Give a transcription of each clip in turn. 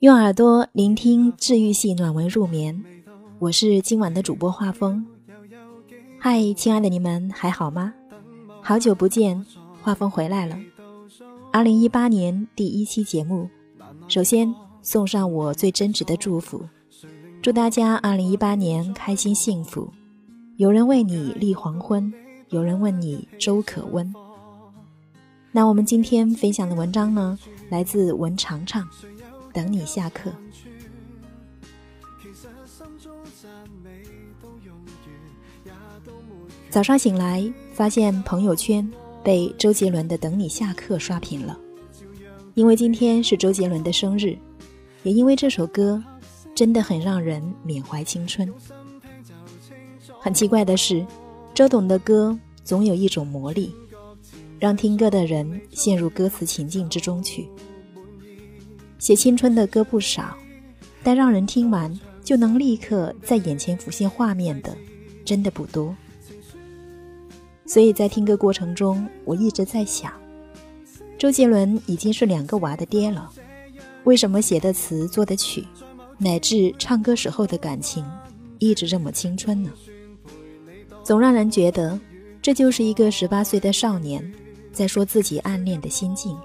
用耳朵聆听治愈系暖文入眠，我是今晚的主播画风。嗨，亲爱的你们还好吗？好久不见，画风回来了。二零一八年第一期节目，首先送上我最真挚的祝福，祝大家二零一八年开心幸福。有人为你立黄昏，有人问你粥可温。那我们今天分享的文章呢，来自文长长。等你下课。早上醒来，发现朋友圈被周杰伦的《等你下课》刷屏了。因为今天是周杰伦的生日，也因为这首歌真的很让人缅怀青春。很奇怪的是，周董的歌总有一种魔力，让听歌的人陷入歌词情境之中去。写青春的歌不少，但让人听完就能立刻在眼前浮现画面的，真的不多。所以在听歌过程中，我一直在想，周杰伦已经是两个娃的爹了，为什么写的词、做的曲，乃至唱歌时候的感情，一直这么青春呢？总让人觉得，这就是一个十八岁的少年，在说自己暗恋的心境。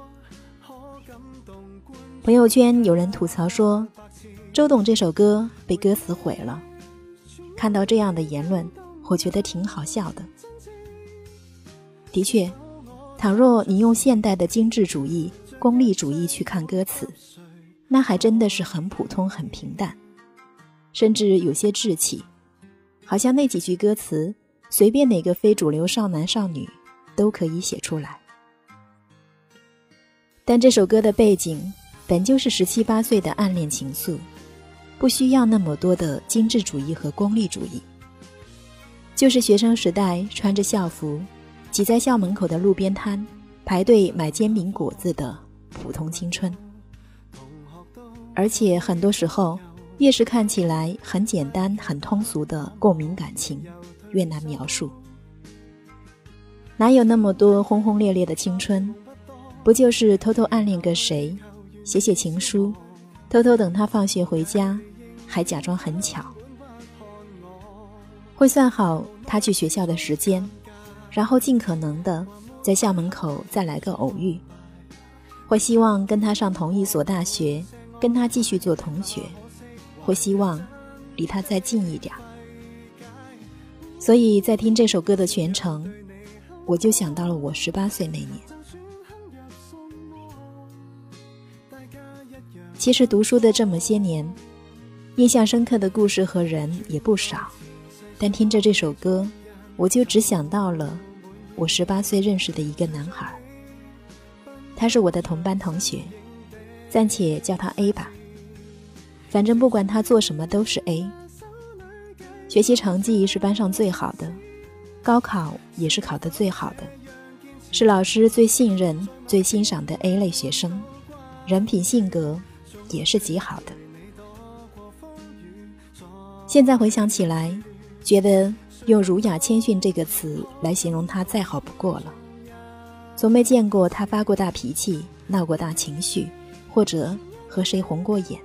朋友圈有人吐槽说：“周董这首歌被歌词毁了。”看到这样的言论，我觉得挺好笑的。的确，倘若你用现代的精致主义、功利主义去看歌词，那还真的是很普通、很平淡，甚至有些稚气，好像那几句歌词，随便哪个非主流少男少女都可以写出来。但这首歌的背景。本就是十七八岁的暗恋情愫，不需要那么多的精致主义和功利主义。就是学生时代穿着校服，挤在校门口的路边摊排队买煎饼果子的普通青春。而且很多时候，越是看起来很简单、很通俗的共鸣感情，越难描述。哪有那么多轰轰烈烈的青春？不就是偷偷暗恋个谁？写写情书，偷偷等他放学回家，还假装很巧，会算好他去学校的时间，然后尽可能的在校门口再来个偶遇，会希望跟他上同一所大学，跟他继续做同学，会希望离他再近一点。所以在听这首歌的全程，我就想到了我十八岁那年。其实读书的这么些年，印象深刻的故事和人也不少，但听着这首歌，我就只想到了我十八岁认识的一个男孩。他是我的同班同学，暂且叫他 A 吧。反正不管他做什么都是 A。学习成绩是班上最好的，高考也是考得最好的，是老师最信任、最欣赏的 A 类学生，人品性格。也是极好的。现在回想起来，觉得用“儒雅谦逊”这个词来形容他再好不过了。从没见过他发过大脾气、闹过大情绪，或者和谁红过眼，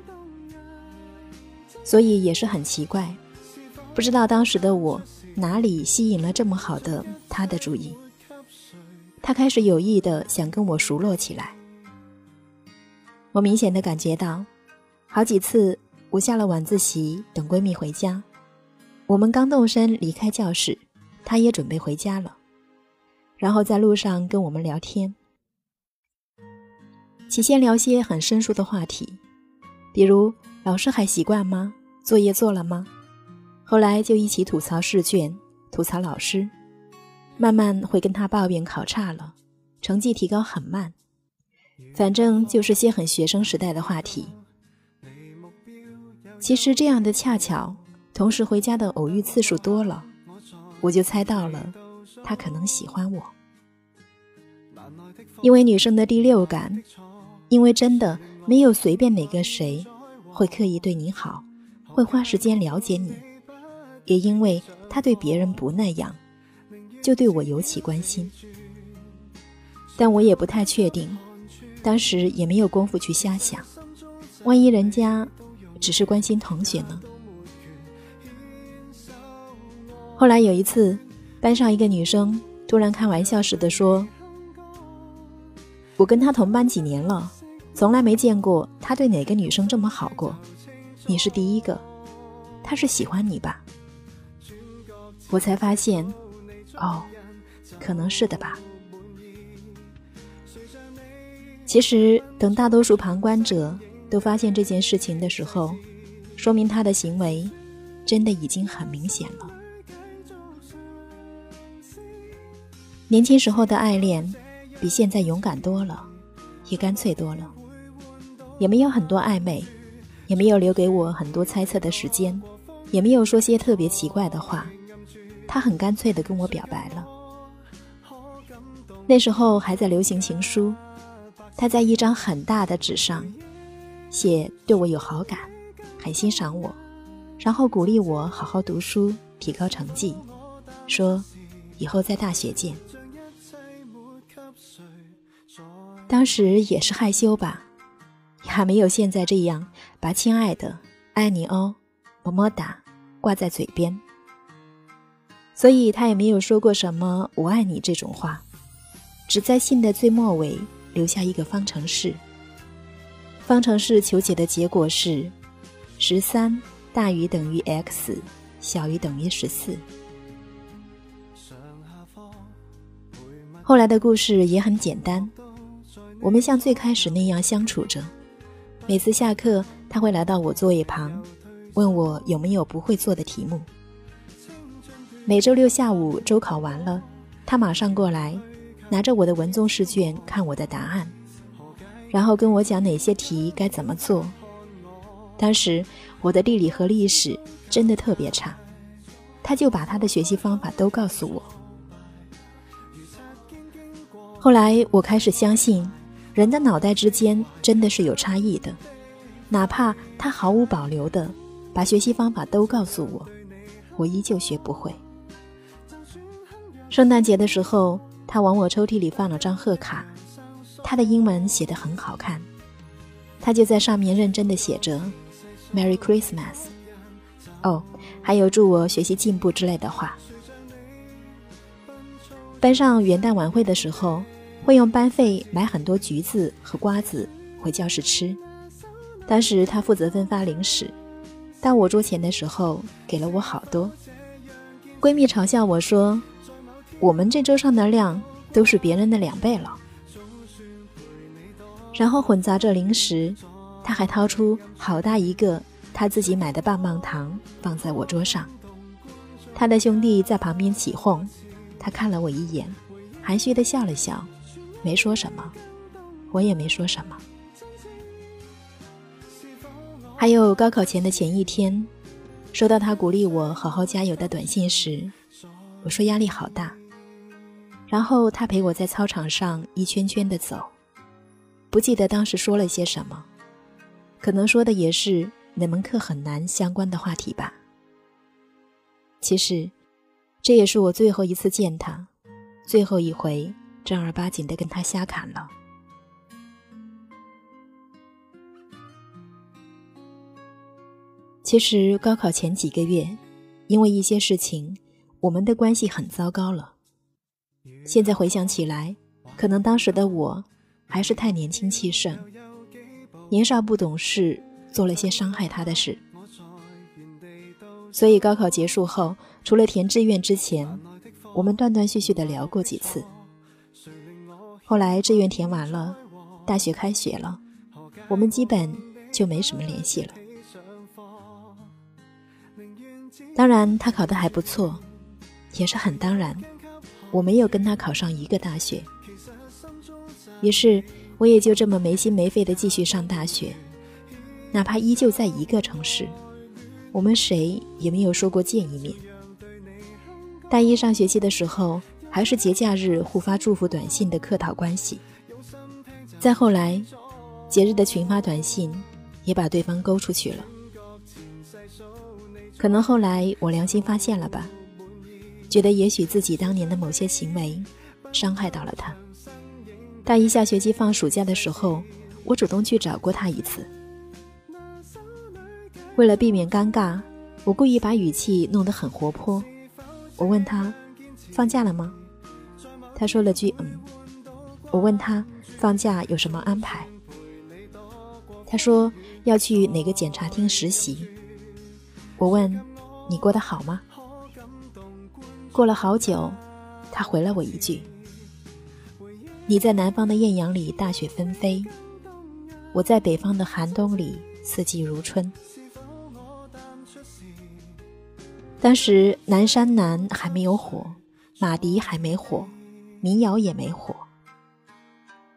所以也是很奇怪，不知道当时的我哪里吸引了这么好的他的注意，他开始有意的想跟我熟络起来。我明显的感觉到，好几次我下了晚自习等闺蜜回家，我们刚动身离开教室，她也准备回家了，然后在路上跟我们聊天。起先聊些很生疏的话题，比如老师还习惯吗？作业做了吗？后来就一起吐槽试卷，吐槽老师，慢慢会跟他抱怨考差了，成绩提高很慢。反正就是些很学生时代的话题。其实这样的恰巧，同时回家的偶遇次数多了，我就猜到了他可能喜欢我。因为女生的第六感，因为真的没有随便哪个谁会刻意对你好，会花时间了解你，也因为他对别人不那样，就对我尤其关心。但我也不太确定。当时也没有功夫去瞎想，万一人家只是关心同学呢？后来有一次，班上一个女生突然开玩笑似的说：“我跟他同班几年了，从来没见过他对哪个女生这么好过，你是第一个。他是喜欢你吧？”我才发现，哦，可能是的吧。其实，等大多数旁观者都发现这件事情的时候，说明他的行为真的已经很明显了。年轻时候的爱恋，比现在勇敢多了，也干脆多了，也没有很多暧昧，也没有留给我很多猜测的时间，也没有说些特别奇怪的话，他很干脆的跟我表白了。那时候还在流行情书，他在一张很大的纸上写对我有好感，很欣赏我，然后鼓励我好好读书，提高成绩，说以后在大学见。当时也是害羞吧，还没有现在这样把“亲爱的，爱你哦，么么哒”挂在嘴边，所以他也没有说过什么“我爱你”这种话，只在信的最末尾留下一个方程式。方程式求解的结果是：十三大于等于 x，小于等于十四。后来的故事也很简单。我们像最开始那样相处着，每次下课，他会来到我座位旁，问我有没有不会做的题目。每周六下午周考完了，他马上过来，拿着我的文综试卷看我的答案，然后跟我讲哪些题该怎么做。当时我的地理和历史真的特别差，他就把他的学习方法都告诉我。后来我开始相信。人的脑袋之间真的是有差异的，哪怕他毫无保留的把学习方法都告诉我，我依旧学不会。圣诞节的时候，他往我抽屉里放了张贺卡，他的英文写得很好看，他就在上面认真的写着 “Merry Christmas”，哦，还有祝我学习进步之类的话。班上元旦晚会的时候。会用班费买很多橘子和瓜子回教室吃。当时他负责分发零食，到我桌前的时候给了我好多。闺蜜嘲笑我说：“我们这桌上的量都是别人的两倍了。”然后混杂着零食，他还掏出好大一个他自己买的棒棒糖放在我桌上。他的兄弟在旁边起哄，他看了我一眼，含蓄的笑了笑。没说什么，我也没说什么。还有高考前的前一天，收到他鼓励我好好加油的短信时，我说压力好大。然后他陪我在操场上一圈圈的走，不记得当时说了些什么，可能说的也是哪门课很难相关的话题吧。其实，这也是我最后一次见他，最后一回。正儿八经的跟他瞎侃了。其实高考前几个月，因为一些事情，我们的关系很糟糕了。现在回想起来，可能当时的我还是太年轻气盛，年少不懂事，做了些伤害他的事。所以高考结束后，除了填志愿之前，我们断断续续的聊过几次。后来志愿填完了，大学开学了，我们基本就没什么联系了。当然，他考得还不错，也是很当然，我没有跟他考上一个大学。于是，我也就这么没心没肺的继续上大学，哪怕依旧在一个城市，我们谁也没有说过见一面。大一上学期的时候。还是节假日互发祝福短信的客套关系。再后来，节日的群发短信也把对方勾出去了。可能后来我良心发现了吧，觉得也许自己当年的某些行为伤害到了他。大一下学期放暑假的时候，我主动去找过他一次，为了避免尴尬，我故意把语气弄得很活泼。我问他：“放假了吗？”他说了句：“嗯。”我问他：“放假有什么安排？”他说：“要去哪个检察厅实习。”我问：“你过得好吗？”过了好久，他回了我一句：“你在南方的艳阳里大雪纷飞，我在北方的寒冬里四季如春。”当时南山南还没有火，马蹄还没火，民谣也没火。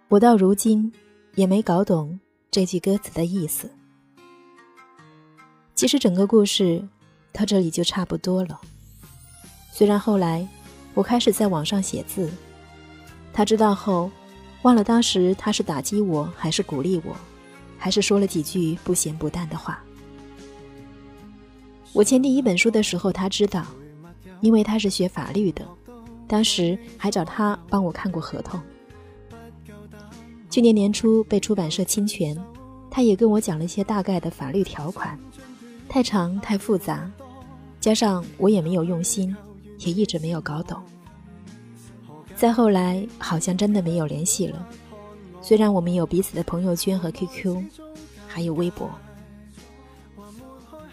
我到如今也没搞懂这句歌词的意思。其实整个故事到这里就差不多了。虽然后来我开始在网上写字，他知道后，忘了当时他是打击我还是鼓励我，还是说了几句不咸不淡的话。我签第一本书的时候，他知道，因为他是学法律的，当时还找他帮我看过合同。去年年初被出版社侵权，他也跟我讲了一些大概的法律条款，太长太复杂，加上我也没有用心，也一直没有搞懂。再后来好像真的没有联系了，虽然我们有彼此的朋友圈和 QQ，还有微博。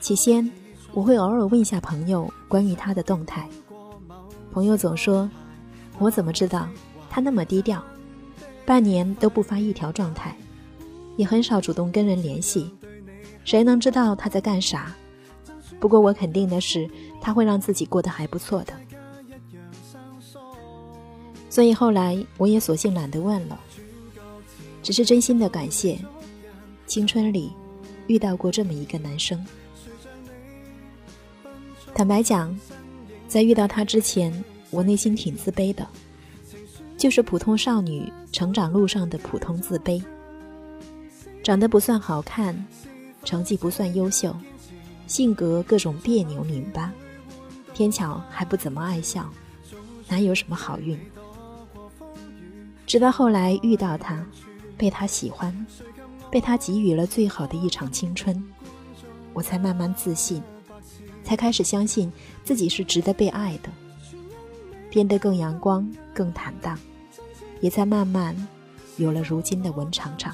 起先。我会偶尔问一下朋友关于他的动态，朋友总说：“我怎么知道他那么低调，半年都不发一条状态，也很少主动跟人联系，谁能知道他在干啥？”不过我肯定的是，他会让自己过得还不错的。所以后来我也索性懒得问了，只是真心的感谢，青春里遇到过这么一个男生。坦白讲，在遇到他之前，我内心挺自卑的，就是普通少女成长路上的普通自卑。长得不算好看，成绩不算优秀，性格各种别扭拧巴，天巧还不怎么爱笑，哪有什么好运？直到后来遇到他，被他喜欢，被他给予了最好的一场青春，我才慢慢自信。才开始相信自己是值得被爱的，变得更阳光、更坦荡，也才慢慢有了如今的文场场。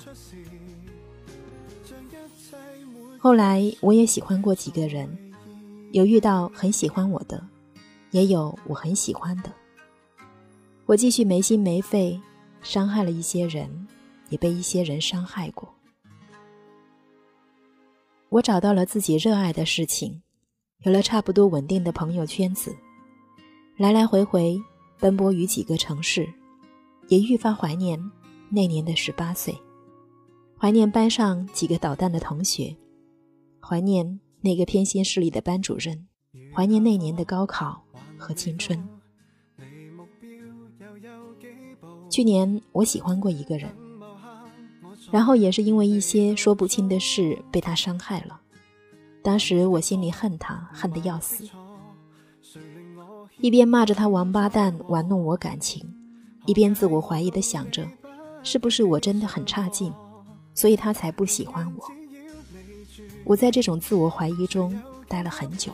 后来我也喜欢过几个人，有遇到很喜欢我的，也有我很喜欢的。我继续没心没肺，伤害了一些人，也被一些人伤害过。我找到了自己热爱的事情。有了差不多稳定的朋友圈子，来来回回奔波于几个城市，也愈发怀念那年的十八岁，怀念班上几个捣蛋的同学，怀念那个偏心势利的班主任，怀念那年的高考和青春。去年我喜欢过一个人，然后也是因为一些说不清的事被他伤害了。当时我心里恨他，恨得要死，一边骂着他王八蛋玩弄我感情，一边自我怀疑的想着，是不是我真的很差劲，所以他才不喜欢我。我在这种自我怀疑中待了很久，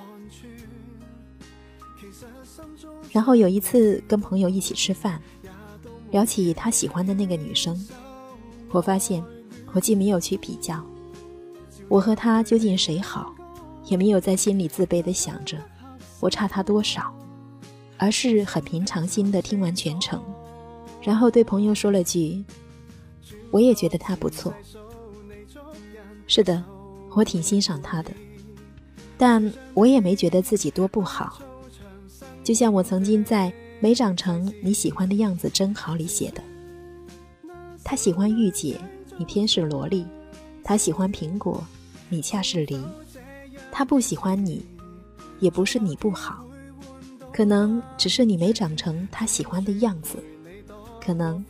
然后有一次跟朋友一起吃饭，聊起他喜欢的那个女生，我发现我既没有去比较，我和他究竟谁好。也没有在心里自卑的想着我差他多少，而是很平常心的听完全程，然后对朋友说了句：“我也觉得他不错。”是的，我挺欣赏他的，但我也没觉得自己多不好。就像我曾经在《没长成你喜欢的样子真好》里写的：“他喜欢御姐，你偏是萝莉；他喜欢苹果，你恰是梨。”他不喜欢你，也不是你不好，可能只是你没长成他喜欢的样子，可能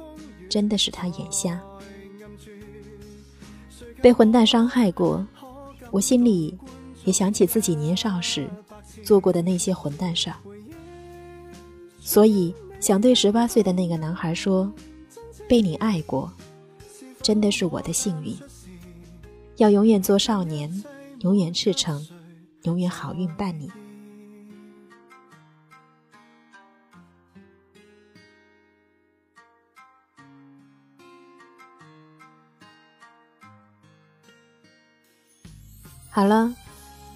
真的是他眼瞎。被混蛋伤害过，我心里也想起自己年少时做过的那些混蛋事儿，所以想对十八岁的那个男孩说：被你爱过，真的是我的幸运。要永远做少年。永远赤诚，永远好运伴你。好了，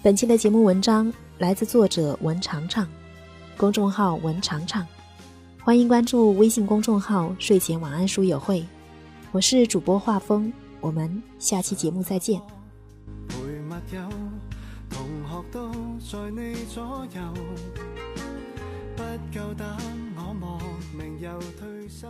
本期的节目文章来自作者文长长，公众号文长长，欢迎关注微信公众号“睡前晚安书友会”，我是主播画风，我们下期节目再见。陪密友，同学都在你左右，不够胆，我莫名又退缩。